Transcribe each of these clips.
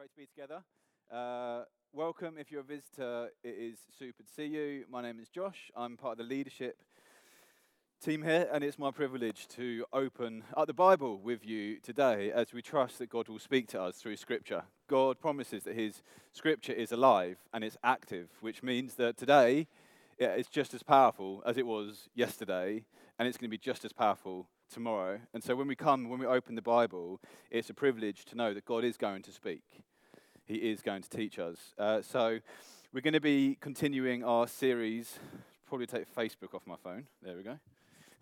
great to be together. Uh, welcome. If you're a visitor, it is super to see you. My name is Josh. I'm part of the leadership team here, and it's my privilege to open up the Bible with you today as we trust that God will speak to us through Scripture. God promises that His Scripture is alive and it's active, which means that today it's just as powerful as it was yesterday, and it's going to be just as powerful tomorrow. And so when we come, when we open the Bible, it's a privilege to know that God is going to speak. He is going to teach us. Uh, so we're going to be continuing our series. Probably take Facebook off my phone. There we go.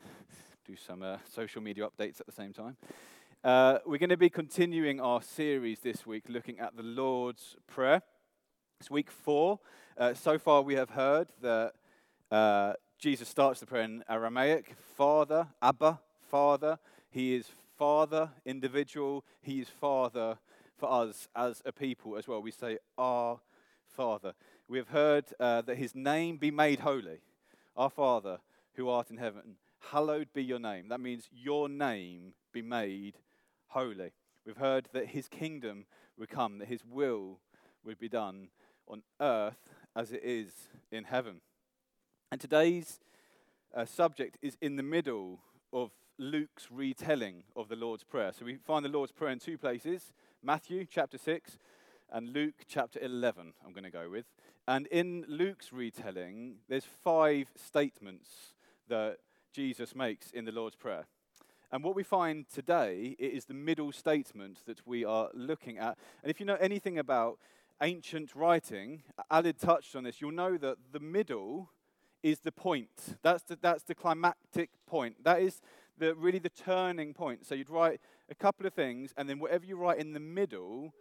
Do some uh, social media updates at the same time. Uh, we're going to be continuing our series this week looking at the Lord's Prayer. It's week four. Uh, so far, we have heard that uh, Jesus starts the prayer in Aramaic Father, Abba, Father. He is Father, individual. He is Father for us as a people as well. We say, Our Father. We have heard uh, that His name be made holy. Our Father, who art in heaven, hallowed be your name. That means your name be made holy. We've heard that His kingdom would come, that His will would be done on earth as it is in heaven. And today's uh, subject is in the middle of Luke's retelling of the Lord's Prayer. So we find the Lord's Prayer in two places Matthew chapter 6 and Luke chapter 11, I'm going to go with. And in Luke's retelling, there's five statements that Jesus makes in the Lord's Prayer. And what we find today is the middle statement that we are looking at. And if you know anything about ancient writing, Alid touched on this, you'll know that the middle is the point. That's the, that's the climactic point. That is the, really the turning point. So you'd write a couple of things, and then whatever you write in the middle,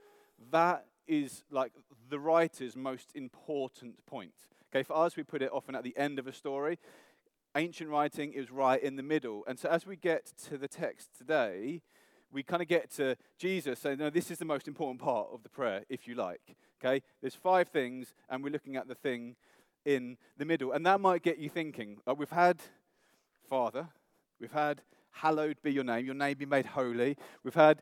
that is like the writer's most important point. Okay, for us, we put it often at the end of a story. Ancient writing is right in the middle. And so as we get to the text today, we kind of get to Jesus saying, no, this is the most important part of the prayer, if you like. Okay? There's five things, and we're looking at the thing in the middle. And that might get you thinking. Uh, we've had Father, we've had hallowed be your name, your name be made holy. We've had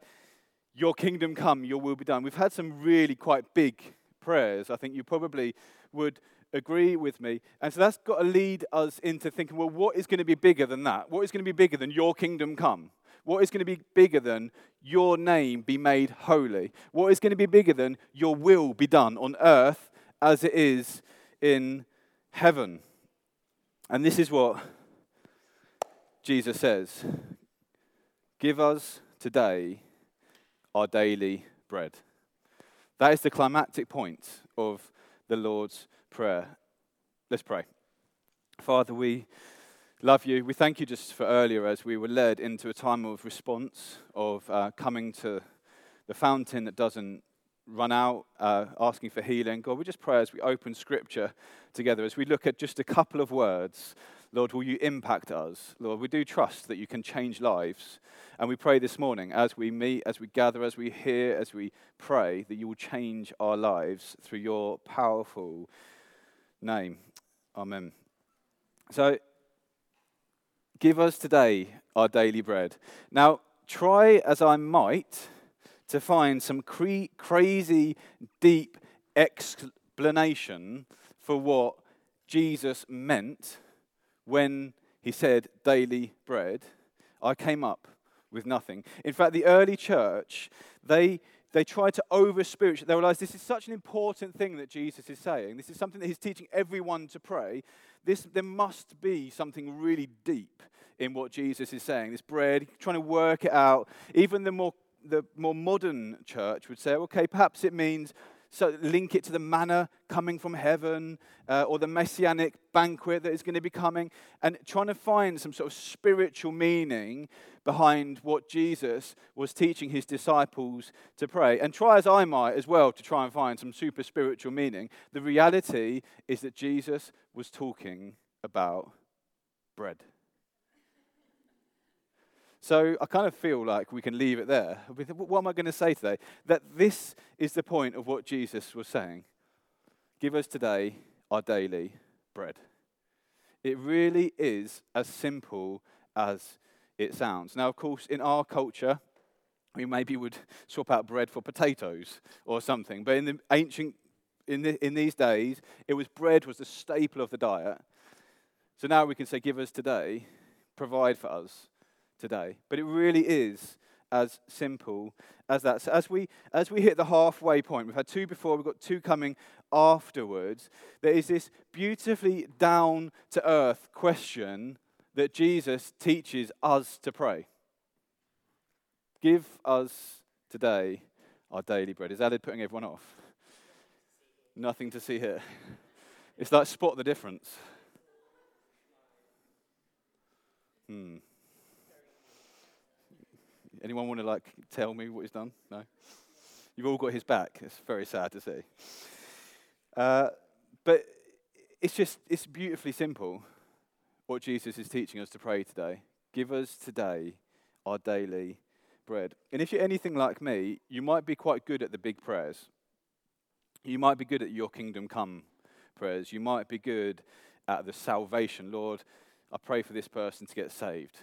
your kingdom come, your will be done. We've had some really quite big prayers. I think you probably would agree with me. And so that's got to lead us into thinking, well, what is going to be bigger than that? What is going to be bigger than your kingdom come? What is going to be bigger than your name be made holy? What is going to be bigger than your will be done on earth as it is in heaven? And this is what Jesus says Give us today our daily bread. That is the climactic point of the Lord's Prayer. Let's pray. Father, we love you. We thank you just for earlier as we were led into a time of response, of uh, coming to the fountain that doesn't run out, uh, asking for healing. God, we just pray as we open scripture together, as we look at just a couple of words. Lord, will you impact us? Lord, we do trust that you can change lives. And we pray this morning as we meet, as we gather, as we hear, as we pray, that you will change our lives through your powerful name. Amen. So, give us today our daily bread. Now, try as I might to find some cre- crazy, deep explanation for what Jesus meant when he said daily bread, I came up with nothing. In fact, the early church, they, they tried to over spiritual. They realized this is such an important thing that Jesus is saying. This is something that he's teaching everyone to pray. This, there must be something really deep in what Jesus is saying. This bread, trying to work it out. Even the more the more modern church would say, okay, perhaps it means so link it to the manna coming from heaven uh, or the messianic banquet that is going to be coming, and trying to find some sort of spiritual meaning behind what Jesus was teaching his disciples to pray. And try as I might as well to try and find some super spiritual meaning, the reality is that Jesus was talking about bread. So I kind of feel like we can leave it there. What am I going to say today? That this is the point of what Jesus was saying. Give us today our daily bread. It really is as simple as it sounds. Now, of course, in our culture, we maybe would swap out bread for potatoes or something. But in the ancient, in, the, in these days, it was bread was the staple of the diet. So now we can say, give us today, provide for us today. But it really is as simple as that. So as we as we hit the halfway point, we've had two before, we've got two coming afterwards. There is this beautifully down to earth question that Jesus teaches us to pray. Give us today our daily bread. Is Alid putting everyone off? Nothing to see here. It's like spot the difference. Hmm. Anyone want to like tell me what he's done? No. You've all got his back. It's very sad to see. Uh, but it's just it's beautifully simple what Jesus is teaching us to pray today. Give us today our daily bread. And if you're anything like me, you might be quite good at the big prayers. You might be good at your kingdom come prayers. You might be good at the salvation. Lord, I pray for this person to get saved.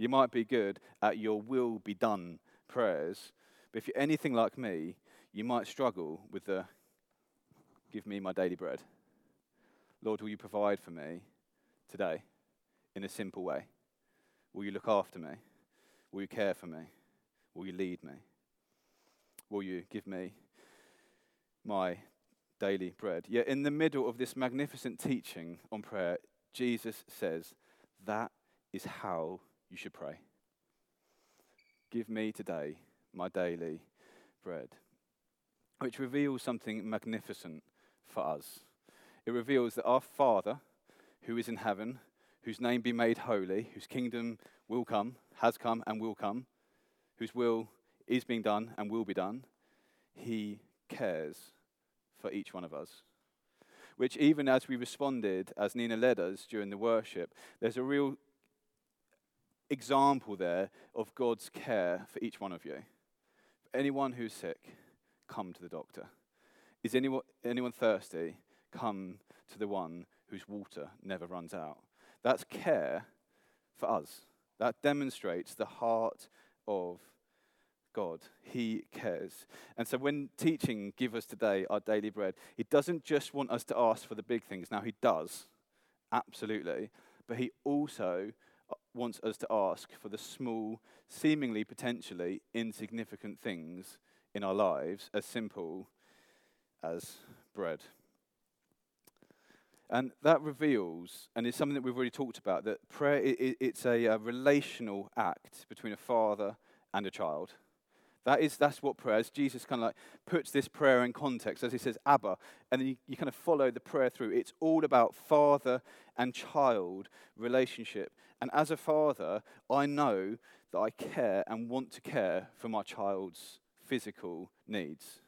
You might be good at your will be done prayers. But if you're anything like me, you might struggle with the give me my daily bread. Lord, will you provide for me today in a simple way? Will you look after me? Will you care for me? Will you lead me? Will you give me my daily bread? Yet, in the middle of this magnificent teaching on prayer, Jesus says, That is how you should pray. Give me today my daily bread, which reveals something magnificent for us. It reveals that our Father, who is in heaven, whose name be made holy, whose kingdom will come, has come, and will come, whose will is being done and will be done, he cares for each one of us. Which, even as we responded, as Nina led us during the worship, there's a real example there of God's care for each one of you. Anyone who's sick, come to the doctor. Is anyone, anyone thirsty? Come to the one whose water never runs out. That's care for us. That demonstrates the heart of God. He cares. And so when teaching, give us today our daily bread, He doesn't just want us to ask for the big things. Now, He does, absolutely. But He also wants us to ask for the small, seemingly potentially insignificant things in our lives, as simple as bread. And that reveals, and it's something that we've already talked about, that prayer, it, it's a, a relational act between a father and a child. That is, that's what prayer is. Jesus kind of like puts this prayer in context as he says, Abba, and then you, you kind of follow the prayer through. It's all about father and child relationship. And as a father, I know that I care and want to care for my child's physical needs.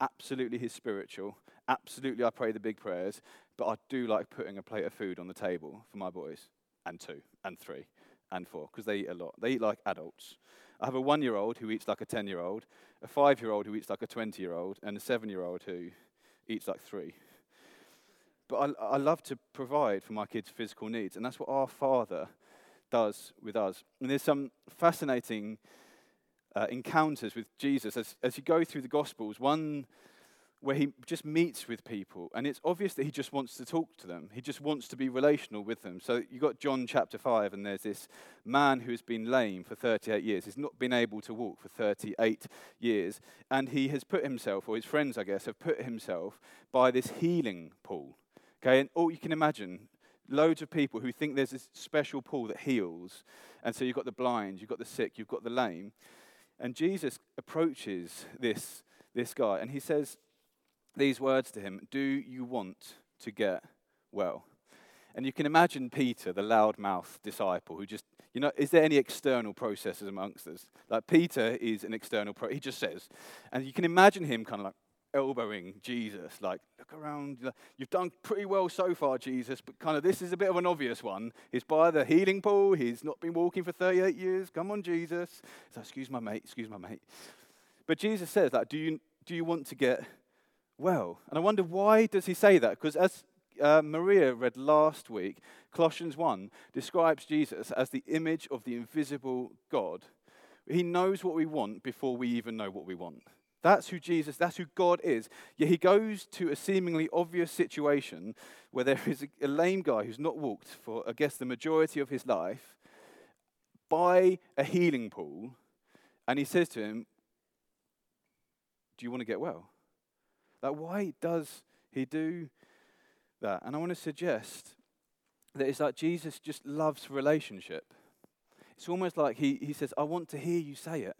Absolutely his spiritual. Absolutely, I pray the big prayers, but I do like putting a plate of food on the table for my boys, and two, and three, and four, because they eat a lot. They eat like adults. I have a one year old who eats like a 10 year old, a five year old who eats like a 20 year old, and a seven year old who eats like three. But I, I love to provide for my kids' physical needs, and that's what our Father does with us. And there's some fascinating uh, encounters with Jesus as, as you go through the Gospels. One where he just meets with people, and it's obvious that he just wants to talk to them. He just wants to be relational with them. So you've got John chapter 5, and there's this man who's been lame for 38 years. He's not been able to walk for 38 years, and he has put himself, or his friends, I guess, have put himself by this healing pool. Okay, and all you can imagine, loads of people who think there's this special pool that heals. And so you've got the blind, you've got the sick, you've got the lame. And Jesus approaches this, this guy, and he says, these words to him Do you want to get well? And you can imagine Peter, the loudmouth disciple, who just, you know, is there any external processes amongst us? Like Peter is an external pro, he just says. And you can imagine him kind of like elbowing Jesus, like, look around, you've done pretty well so far, Jesus, but kind of this is a bit of an obvious one. He's by the healing pool, he's not been walking for 38 years. Come on, Jesus. So, excuse my mate, excuse my mate. But Jesus says, like, do you, do you want to get well. And I wonder why does he say that? Because as uh, Maria read last week, Colossians 1 describes Jesus as the image of the invisible God. He knows what we want before we even know what we want. That's who Jesus, that's who God is. Yet he goes to a seemingly obvious situation where there is a, a lame guy who's not walked for, I guess, the majority of his life by a healing pool, and he says to him, Do you want to get well? Like, why does he do that? And I want to suggest that it's like Jesus just loves relationship. It's almost like he, he says, I want to hear you say it.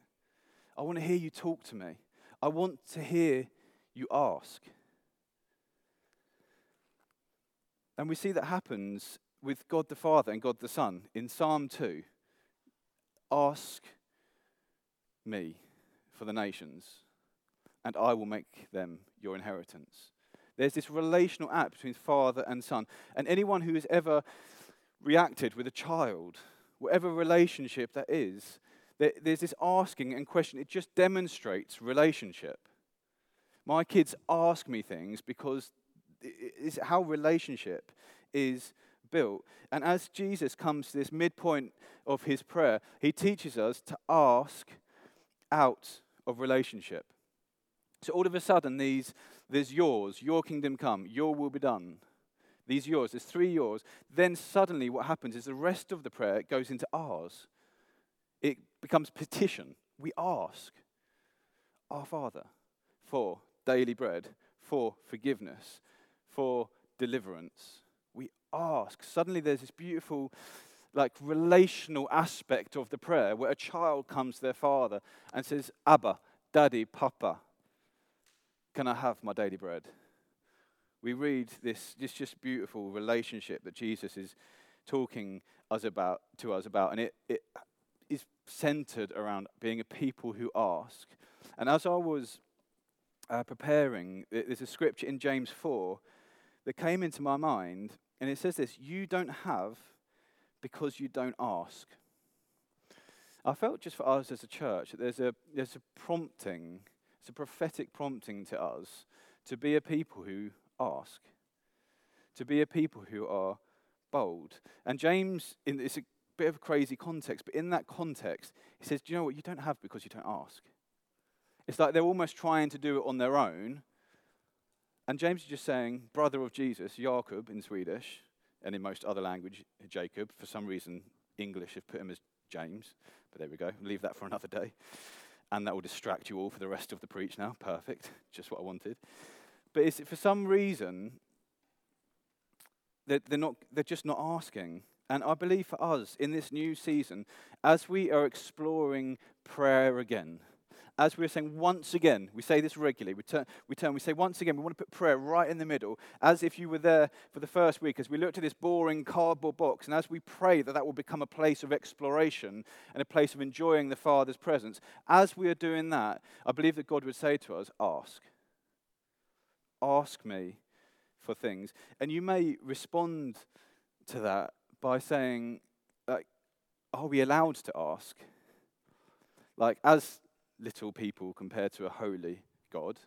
I want to hear you talk to me. I want to hear you ask. And we see that happens with God the Father and God the Son in Psalm 2. Ask me for the nations, and I will make them your inheritance. There's this relational act between father and son. And anyone who has ever reacted with a child, whatever relationship that is, there's this asking and question. It just demonstrates relationship. My kids ask me things because it's how relationship is built. And as Jesus comes to this midpoint of his prayer, he teaches us to ask out of relationship. So all of a sudden, these, there's yours, your kingdom come, your will be done. These yours, there's three yours. Then suddenly, what happens is the rest of the prayer goes into ours. It becomes petition. We ask our Father for daily bread, for forgiveness, for deliverance. We ask. Suddenly there's this beautiful, like, relational aspect of the prayer where a child comes to their father and says, Abba, Daddy, Papa, can I have my daily bread? We read this, this just beautiful relationship that Jesus is talking us about to us about, and it, it is centered around being a people who ask. And as I was uh, preparing, there's a scripture in James 4 that came into my mind, and it says this You don't have because you don't ask. I felt just for us as a church that there's a, there's a prompting, it's a prophetic prompting to us to be a people who ask, to be a people who are bold. And James, in, it's a bit of a crazy context, but in that context, he says, Do you know what? You don't have because you don't ask. It's like they're almost trying to do it on their own. And James is just saying, brother of Jesus, Jacob in Swedish, and in most other language, Jacob. For some reason, English have put him as James. But there we go. Leave that for another day. And that will distract you all for the rest of the preach now. Perfect. Just what I wanted. But it's, for some reason, they're, they're, not, they're just not asking. And I believe for us in this new season, as we are exploring prayer again, as we were saying once again, we say this regularly, we turn, we turn, we say once again, we want to put prayer right in the middle, as if you were there for the first week, as we looked at this boring cardboard box, and as we pray that that will become a place of exploration and a place of enjoying the Father's presence, as we are doing that, I believe that God would say to us, ask. Ask me for things. And you may respond to that by saying, like, are we allowed to ask? Like, as little people compared to a holy God,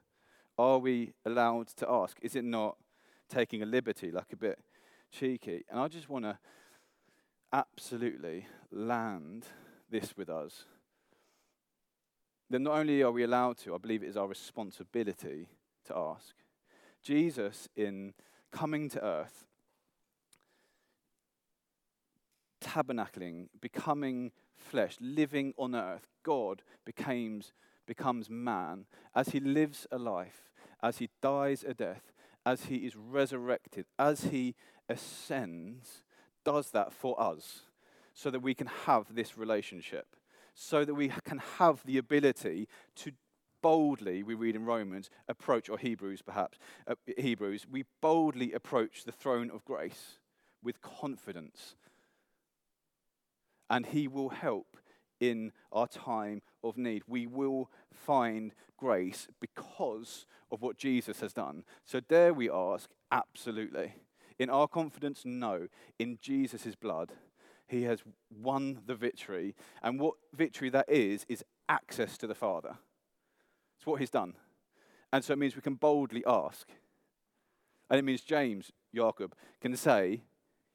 are we allowed to ask? Is it not taking a liberty, like a bit cheeky? And I just want to absolutely land this with us. That not only are we allowed to, I believe it is our responsibility to ask. Jesus, in coming to earth, tabernacling, becoming flesh, living on earth, God becomes, becomes man. As he lives a life, as he dies a death, as he is resurrected, as he ascends, does that for us so that we can have this relationship, so that we can have the ability to boldly, we read in Romans, approach, or Hebrews perhaps, uh, Hebrews, we boldly approach the throne of grace with confidence and He will help in our time of need. We will find grace because of what Jesus has done. So, dare we ask? Absolutely. In our confidence, no. In Jesus' blood, He has won the victory. And what victory that is, is access to the Father. It's what He's done. And so it means we can boldly ask. And it means James, Jacob, can say,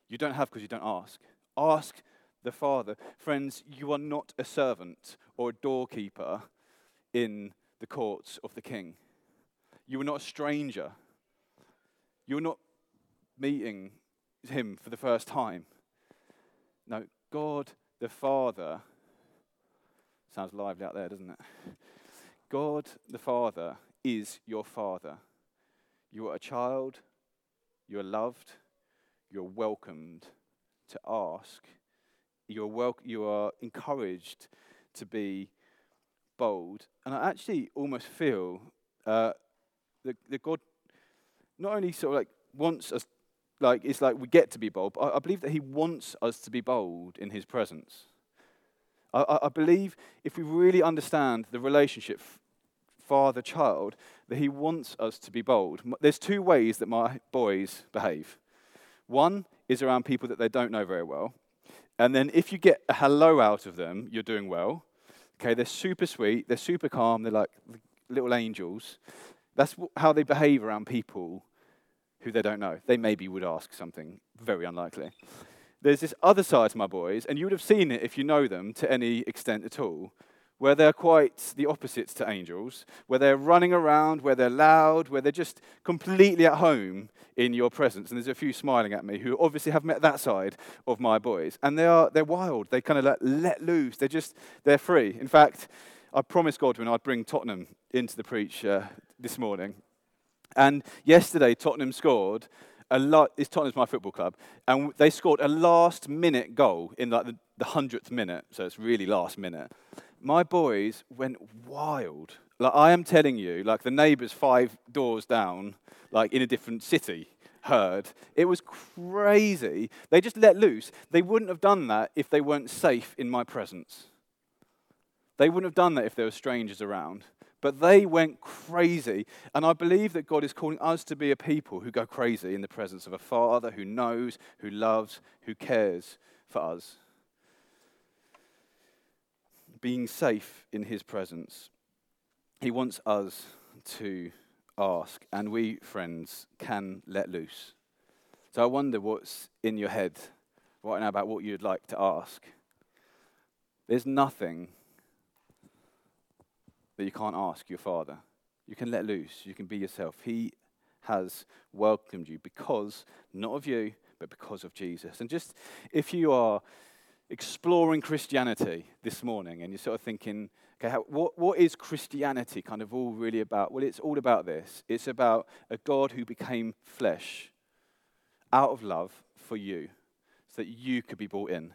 You don't have because you don't ask. Ask the Father. Friends, you are not a servant or a doorkeeper in the courts of the King. You are not a stranger. You're not meeting him for the first time. No, God the Father sounds lively out there, doesn't it? God the Father is your Father. You are a child, you are loved, you're welcomed to ask, you're, wel- you are encouraged to be bold. And I actually almost feel uh, that, that God not only sort of like wants us, like it's like we get to be bold, but I, I believe that He wants us to be bold in His presence. I, I, I believe if we really understand the relationship father child, that He wants us to be bold. There's two ways that my boys behave. One is around people that they don't know very well. And then if you get a hello out of them, you're doing well. Okay, they're super sweet, they're super calm, they're like little angels. That's how they behave around people who they don't know. They maybe would ask something very unlikely. There's this other side to my boys, and you would have seen it if you know them to any extent at all, where they're quite the opposites to angels, where they're running around, where they're loud, where they're just completely at home in your presence. And there's a few smiling at me who obviously have met that side of my boys. And they are, they're wild. They kind of let, let loose. They're just, they're free. In fact, I promised Godwin I'd bring Tottenham into the preach uh, this morning. And yesterday, Tottenham scored a lot. It's Tottenham's my football club, and they scored a last-minute goal in like the, the hundredth minute. So it's really last minute my boys went wild. Like I am telling you, like the neighbours five doors down, like in a different city, heard. It was crazy. They just let loose. They wouldn't have done that if they weren't safe in my presence. They wouldn't have done that if there were strangers around. But they went crazy. And I believe that God is calling us to be a people who go crazy in the presence of a Father who knows, who loves, who cares for us being safe in his presence. He wants us to ask, and we, friends, can let loose. So I wonder what's in your head right now about what you'd like to ask. There's nothing that you can't ask your Father. You can let loose, you can be yourself. He has welcomed you because, not of you, but because of Jesus. And just if you are exploring Christianity this morning and you're sort of thinking, okay, how, what, what is Christianity kind of all really about? Well, it's all about this. It's about a God who became flesh out of love for you so that you could be brought in.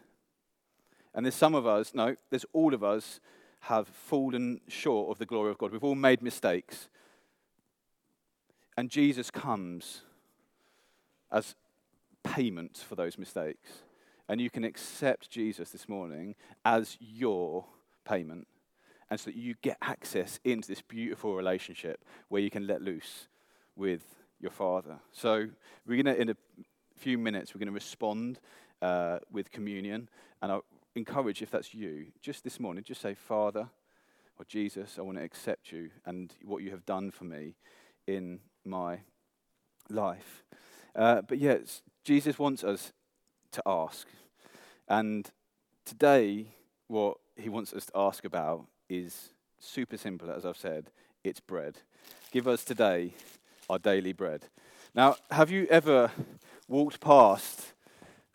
And there's some of us, no, there's all of us have fallen short of the glory of God. We've all made mistakes. And Jesus comes as payment for those mistakes and you can accept Jesus this morning as your payment. And so that you get access into this beautiful relationship where you can let loose with your Father. So we're going to, in a few minutes, we're going to respond uh, with communion. And I encourage, if that's you, just this morning, just say, Father or Jesus, I want to accept you and what you have done for me in my life. Uh, but yes, Jesus wants us to ask. And today, what he wants us to ask about is super simple, as I've said it's bread. Give us today our daily bread. Now, have you ever walked past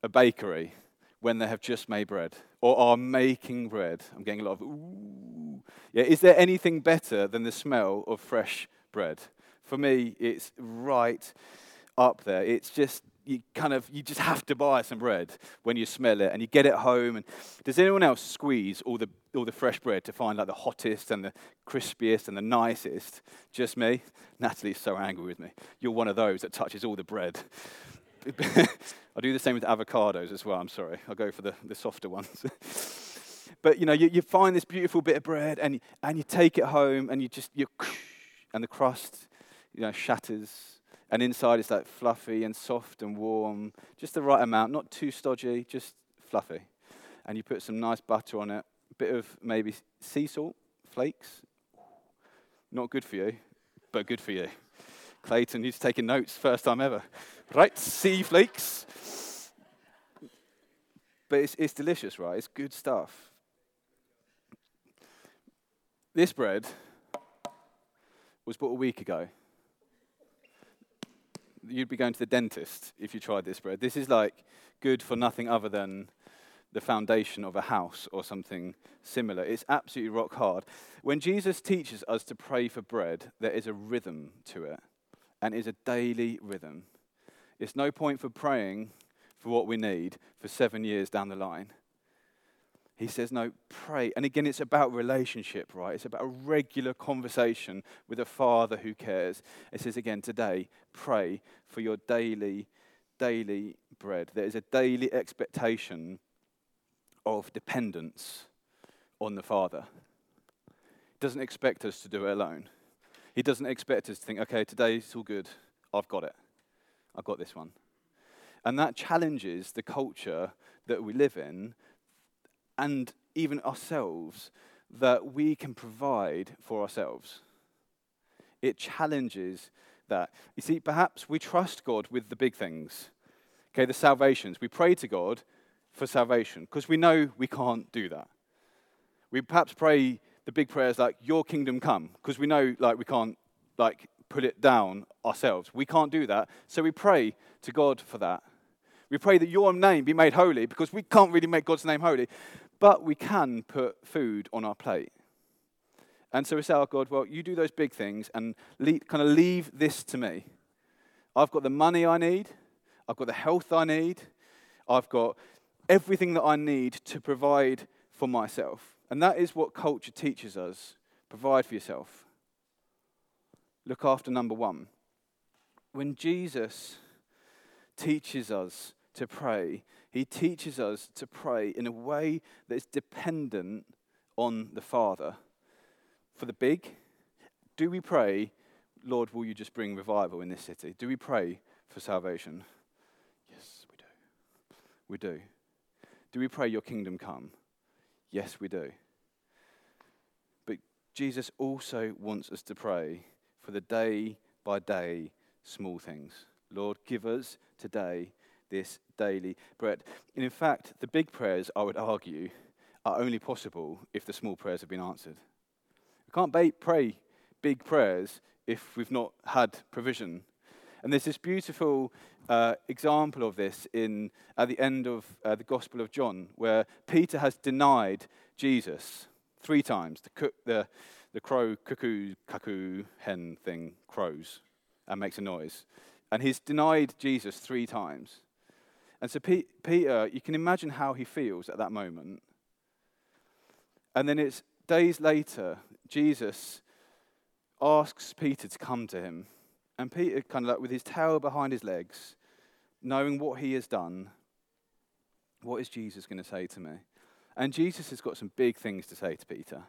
a bakery when they have just made bread or are making bread? I'm getting a lot of ooh. Yeah, is there anything better than the smell of fresh bread? For me, it's right up there. It's just you kind of you just have to buy some bread when you smell it and you get it home. And does anyone else squeeze all the all the fresh bread to find like the hottest and the crispiest and the nicest? Just me? Natalie's so angry with me. You're one of those that touches all the bread. I do the same with avocados as well. I'm sorry. I'll go for the, the softer ones. But you know you, you find this beautiful bit of bread and, and you take it home and you just you and the crust you know shatters and inside it's like fluffy and soft and warm, just the right amount, not too stodgy, just fluffy. And you put some nice butter on it, a bit of maybe sea salt, flakes. Not good for you, but good for you. Clayton, he's taking notes, first time ever. Right, sea flakes. but it's, it's delicious, right? It's good stuff. This bread was bought a week ago. You'd be going to the dentist if you tried this bread. This is like good for nothing other than the foundation of a house or something similar. It's absolutely rock hard. When Jesus teaches us to pray for bread, there is a rhythm to it, and it's a daily rhythm. It's no point for praying for what we need for seven years down the line. He says, no, pray. And again, it's about relationship, right? It's about a regular conversation with a father who cares. It says again, today, pray for your daily, daily bread. There is a daily expectation of dependence on the Father. He doesn't expect us to do it alone. He doesn't expect us to think, okay, today it's all good. I've got it. I've got this one. And that challenges the culture that we live in and even ourselves that we can provide for ourselves. It challenges that. You see, perhaps we trust God with the big things. Okay, the salvations. We pray to God for salvation because we know we can't do that. We perhaps pray the big prayers like your kingdom come because we know like we can't like put it down ourselves. We can't do that. So we pray to God for that. We pray that your name be made holy because we can't really make God's name holy, but we can put food on our plate. And so we say, oh God, well, you do those big things and leave, kind of leave this to me. I've got the money I need. I've got the health I need. I've got everything that I need to provide for myself. And that is what culture teaches us provide for yourself. Look after number one. When Jesus teaches us to pray, he teaches us to pray in a way that is dependent on the Father. For the big, do we pray, Lord, will you just bring revival in this city? Do we pray for salvation? Yes, we do. We do. Do we pray, Your kingdom come? Yes, we do. But Jesus also wants us to pray for the day by day small things. Lord, give us today this daily bread. And in fact, the big prayers, I would argue, are only possible if the small prayers have been answered. We can't pray big prayers if we've not had provision. And there's this beautiful uh, example of this in, at the end of uh, the Gospel of John, where Peter has denied Jesus three times. The, the, the crow, cuckoo, cuckoo, hen thing crows and makes a noise. And he's denied Jesus three times. And so Peter, you can imagine how he feels at that moment. And then it's days later, Jesus asks Peter to come to him. And Peter, kind of like with his tail behind his legs, knowing what he has done, what is Jesus going to say to me? And Jesus has got some big things to say to Peter.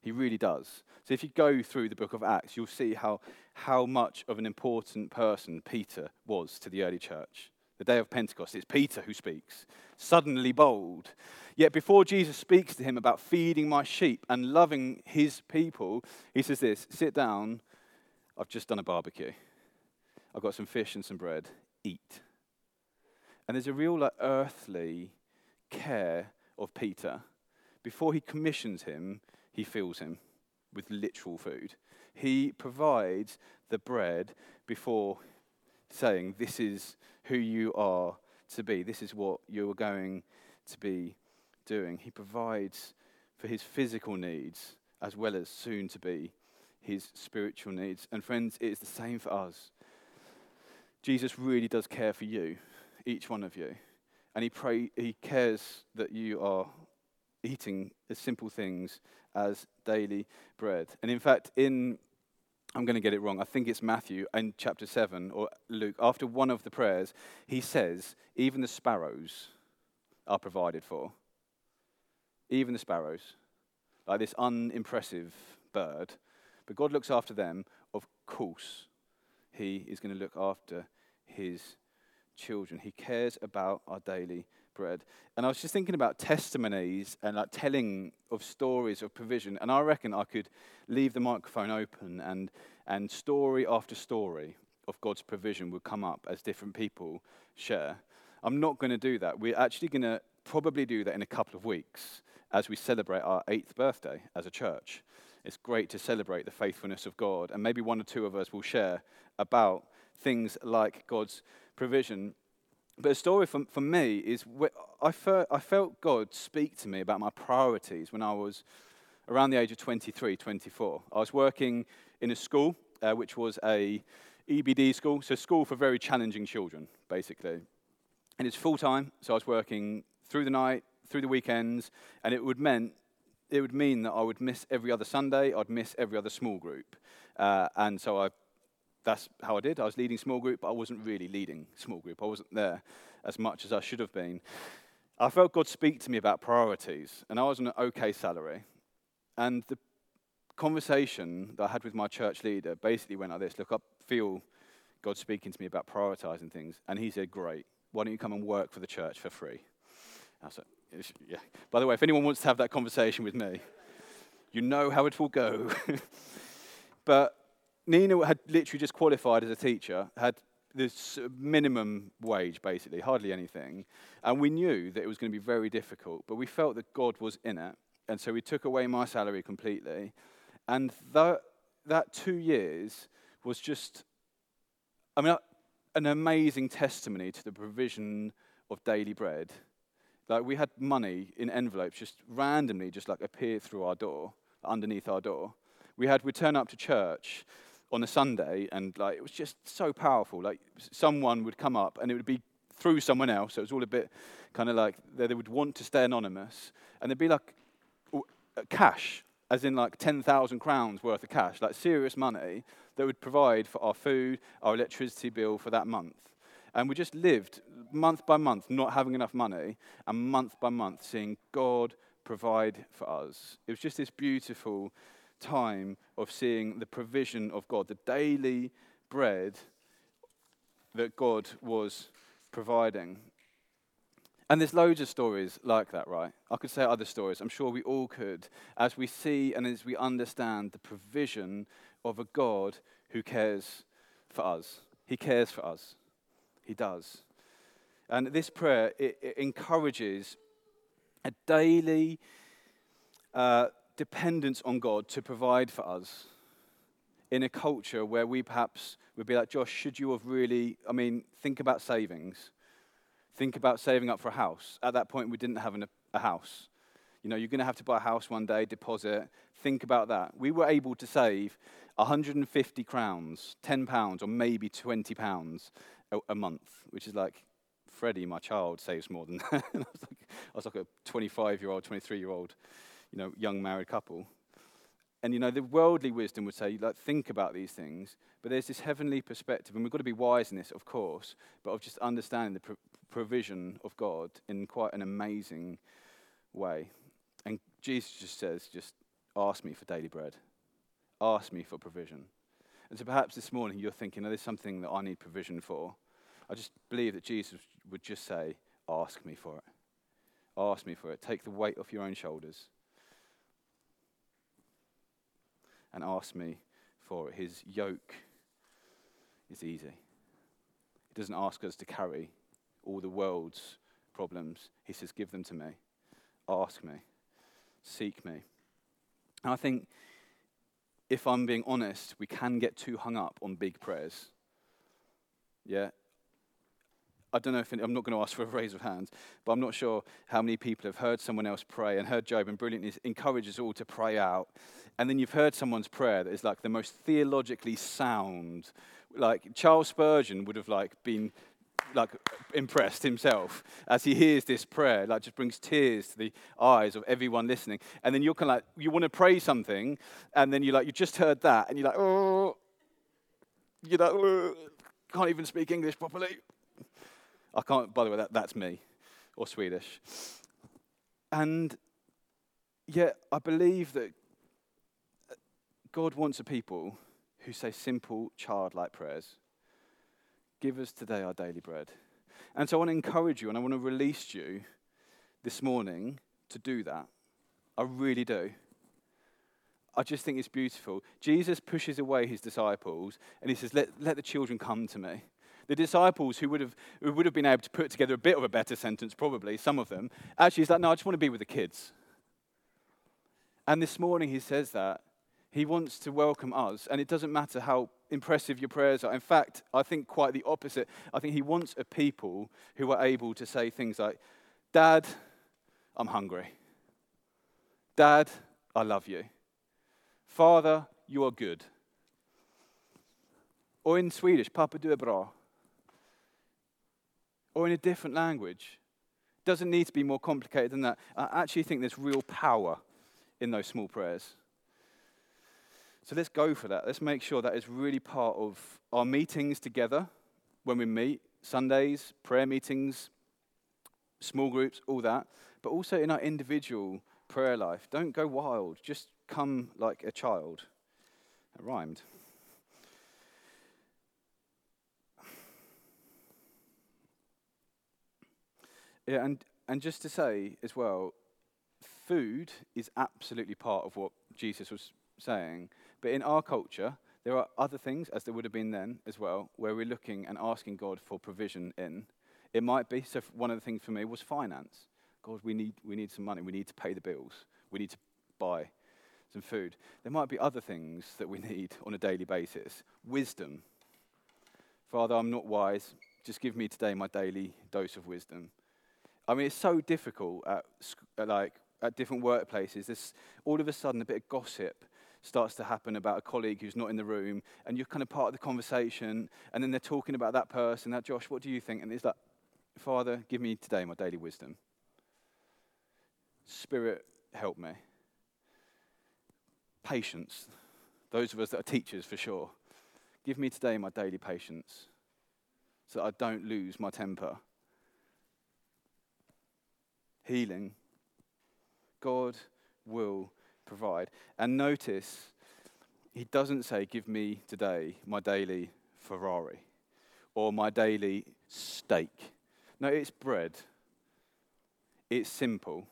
He really does. So if you go through the book of Acts, you'll see how, how much of an important person Peter was to the early church. The day of Pentecost, it's Peter who speaks, suddenly bold. Yet before Jesus speaks to him about feeding my sheep and loving his people, he says this Sit down, I've just done a barbecue. I've got some fish and some bread. Eat. And there's a real like, earthly care of Peter. Before he commissions him, he fills him with literal food. He provides the bread before saying, This is who you are to be, this is what you're going to be doing. He provides for his physical needs as well as soon to be his spiritual needs. And friends, it is the same for us. Jesus really does care for you each one of you. And he, pray, he cares that you are eating as simple things as daily bread. And in fact, in, I'm going to get it wrong, I think it's Matthew in chapter 7 or Luke, after one of the prayers, he says, even the sparrows are provided for. Even the sparrows, like this unimpressive bird. But God looks after them. Of course, He is going to look after His children. He cares about our daily bread. And I was just thinking about testimonies and like telling of stories of provision. And I reckon I could leave the microphone open and, and story after story of God's provision would come up as different people share. I'm not going to do that. We're actually going to probably do that in a couple of weeks as we celebrate our eighth birthday as a church. It's great to celebrate the faithfulness of God, and maybe one or two of us will share about things like God's provision. But a story for, for me is I, fer- I felt God speak to me about my priorities when I was around the age of 23, 24. I was working in a school, uh, which was a EBD school, so school for very challenging children, basically. And it's full time, so I was working through the night, through the weekends, and it would meant it would mean that I would miss every other Sunday. I'd miss every other small group, uh, and so I. That's how I did. I was leading small group, but I wasn't really leading small group. I wasn't there as much as I should have been. I felt God speak to me about priorities, and I was on an okay salary. And the conversation that I had with my church leader basically went like this Look, I feel God speaking to me about prioritizing things. And he said, Great, why don't you come and work for the church for free? I said, yeah. By the way, if anyone wants to have that conversation with me, you know how it will go. but Nina had literally just qualified as a teacher, had this minimum wage, basically, hardly anything. And we knew that it was going to be very difficult, but we felt that God was in it. And so we took away my salary completely. And that, that two years was just, I mean, an amazing testimony to the provision of daily bread like we had money in envelopes just randomly just like appear through our door, underneath our door. We had we'd turn up to church on a Sunday and like it was just so powerful. Like someone would come up and it would be through someone else. So it was all a bit kind of like they, they would want to stay anonymous and there'd be like uh, cash, as in like 10,000 crowns worth of cash, like serious money that would provide for our food, our electricity bill for that month. And we just lived month by month not having enough money, and month by month seeing God provide for us. It was just this beautiful time of seeing the provision of God, the daily bread that God was providing. And there's loads of stories like that, right? I could say other stories. I'm sure we all could, as we see and as we understand the provision of a God who cares for us. He cares for us. He does. And this prayer, it, it encourages a daily uh, dependence on God to provide for us in a culture where we perhaps would be like, Josh, should you have really, I mean, think about savings. Think about saving up for a house. At that point, we didn't have an, a house. You know, you're going to have to buy a house one day, deposit. Think about that. We were able to save 150 crowns, 10 pounds, or maybe 20 pounds a, a month, which is like Freddie, my child, saves more than that. I, was like, I was like a 25 year old, 23 year old, you know, young married couple. And you know, the worldly wisdom would say, like, think about these things. But there's this heavenly perspective, and we've got to be wise in this, of course, but of just understanding the pro- provision of God in quite an amazing way. And Jesus just says, just ask me for daily bread. Ask me for provision. And so perhaps this morning you're thinking, oh, there's something that I need provision for. I just believe that Jesus would just say, Ask me for it. Ask me for it. Take the weight off your own shoulders and ask me for it. His yoke is easy. He doesn't ask us to carry all the world's problems. He says, Give them to me. Ask me. Seek me. And I think, if I'm being honest, we can get too hung up on big prayers. Yeah, I don't know if I'm not going to ask for a raise of hands, but I'm not sure how many people have heard someone else pray and heard Job and brilliantly encourages all to pray out. And then you've heard someone's prayer that is like the most theologically sound. Like Charles Spurgeon would have like been like impressed himself as he hears this prayer like just brings tears to the eyes of everyone listening and then you're kind of like you want to pray something and then you're like you just heard that and you're like oh you know oh, can't even speak english properly I can't, by the way, that, that's me, or Swedish. And yet, I believe that God wants a people who say simple, childlike prayers. Give us today our daily bread. And so I want to encourage you and I want to release you this morning to do that. I really do. I just think it's beautiful. Jesus pushes away his disciples and he says, Let, let the children come to me. The disciples who would, have, who would have been able to put together a bit of a better sentence, probably, some of them, actually, he's like, no, I just want to be with the kids. And this morning he says that. He wants to welcome us, and it doesn't matter how impressive your prayers are. In fact, I think quite the opposite. I think he wants a people who are able to say things like, Dad, I'm hungry. Dad, I love you. Father, you are good. Or in Swedish, Papa du är bra. Or in a different language. Doesn't need to be more complicated than that. I actually think there's real power in those small prayers. So let's go for that. Let's make sure that is really part of our meetings together when we meet, Sundays, prayer meetings, small groups, all that, but also in our individual prayer life. Don't go wild, just come like a child. Rhymed. Yeah, and, and just to say as well, food is absolutely part of what Jesus was saying. But in our culture, there are other things, as there would have been then as well, where we're looking and asking God for provision in. It might be, so one of the things for me was finance. God, we need, we need some money. We need to pay the bills. We need to buy some food. There might be other things that we need on a daily basis. Wisdom. Father, I'm not wise. Just give me today my daily dose of wisdom. I mean, it's so difficult at, at like at different workplaces. This all of a sudden a bit of gossip starts to happen about a colleague who's not in the room, and you're kind of part of the conversation, and then they're talking about that person. That Josh, what do you think? And it's like, Father, give me today my daily wisdom. Spirit, help me. Patience. Those of us that are teachers, for sure. Give me today my daily patience so I don't lose my temper. Healing. God will provide. And notice, he doesn't say, Give me today my daily Ferrari or my daily steak. No, it's bread. It's simple.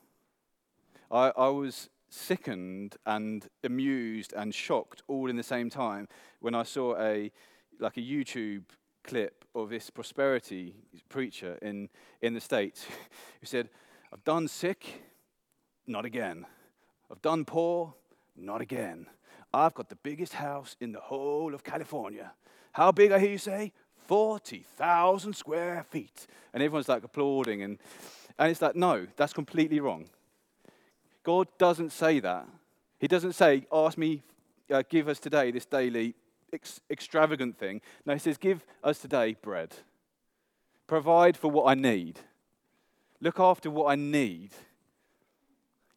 I, I was sickened and amused and shocked all in the same time when I saw a like a YouTube clip of this prosperity preacher in, in the States who said, I've done sick, not again. I've done poor, not again. I've got the biggest house in the whole of California. How big, I hear you say? 40,000 square feet. And everyone's like applauding. And, and it's like, no, that's completely wrong. God doesn't say that. He doesn't say, ask me, uh, give us today this daily ex- extravagant thing. No, he says, give us today bread. Provide for what I need. Look after what I need.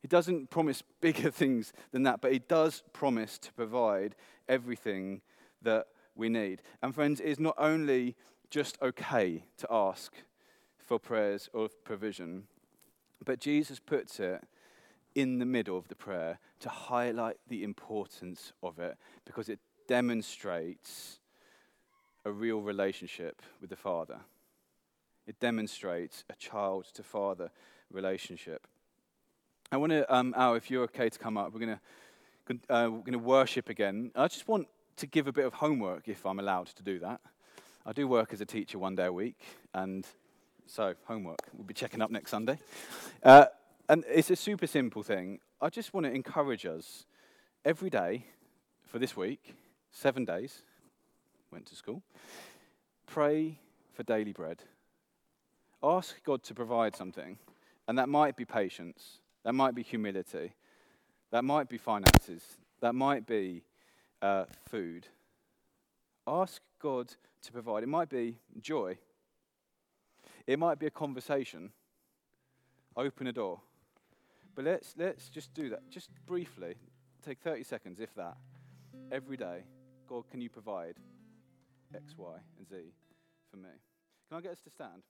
He doesn't promise bigger things than that, but he does promise to provide everything that we need. And friends, it is not only just okay to ask for prayers of provision, but Jesus puts it in the middle of the prayer to highlight the importance of it because it demonstrates a real relationship with the Father. It demonstrates a child to father relationship. I want to, um, Al, if you're okay to come up, we're going to uh, we're going to worship again. I just want to give a bit of homework, if I'm allowed to do that. I do work as a teacher one day a week, and so homework. We'll be checking up next Sunday. Uh, and it's a super simple thing. I just want to encourage us every day for this week, seven days, went to school, pray for daily bread. Ask God to provide something, and that might be patience. That might be humility. That might be finances. That might be uh, food. Ask God to provide. It might be joy. It might be a conversation. Open a door. But let's, let's just do that. Just briefly. Take 30 seconds, if that. Every day. God, can you provide X, Y, and Z for me? Can I get us to stand?